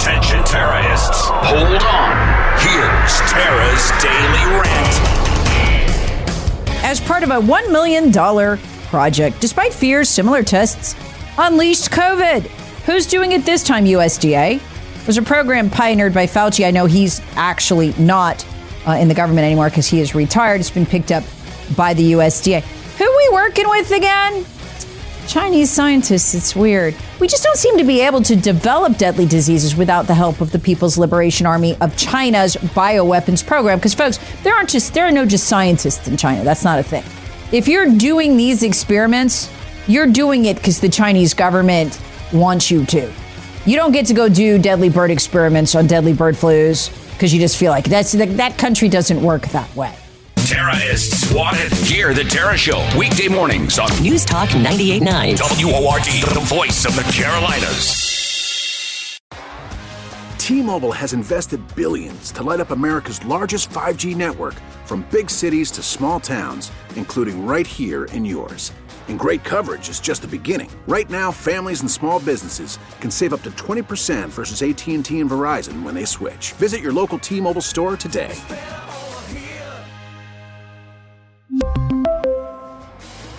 Attention terrorists. Hold on. Here's Tara's Daily Rant. As part of a $1 million project, despite fears similar tests unleashed COVID. Who's doing it this time, USDA? It was a program pioneered by Fauci. I know he's actually not uh, in the government anymore because he is retired. It's been picked up by the USDA. Who are we working with again? Chinese scientists. It's weird. We just don't seem to be able to develop deadly diseases without the help of the People's Liberation Army of China's bioweapons program. Because, folks, there aren't just there are no just scientists in China. That's not a thing. If you're doing these experiments, you're doing it because the Chinese government wants you to. You don't get to go do deadly bird experiments on deadly bird flus because you just feel like that's that country doesn't work that way. Tara is swatted. Hear the Tara Show weekday mornings on News Talk 98.9. WORD, the voice of the Carolinas. T-Mobile has invested billions to light up America's largest 5G network from big cities to small towns, including right here in yours. And great coverage is just the beginning. Right now, families and small businesses can save up to 20% versus AT&T and Verizon when they switch. Visit your local T-Mobile store today.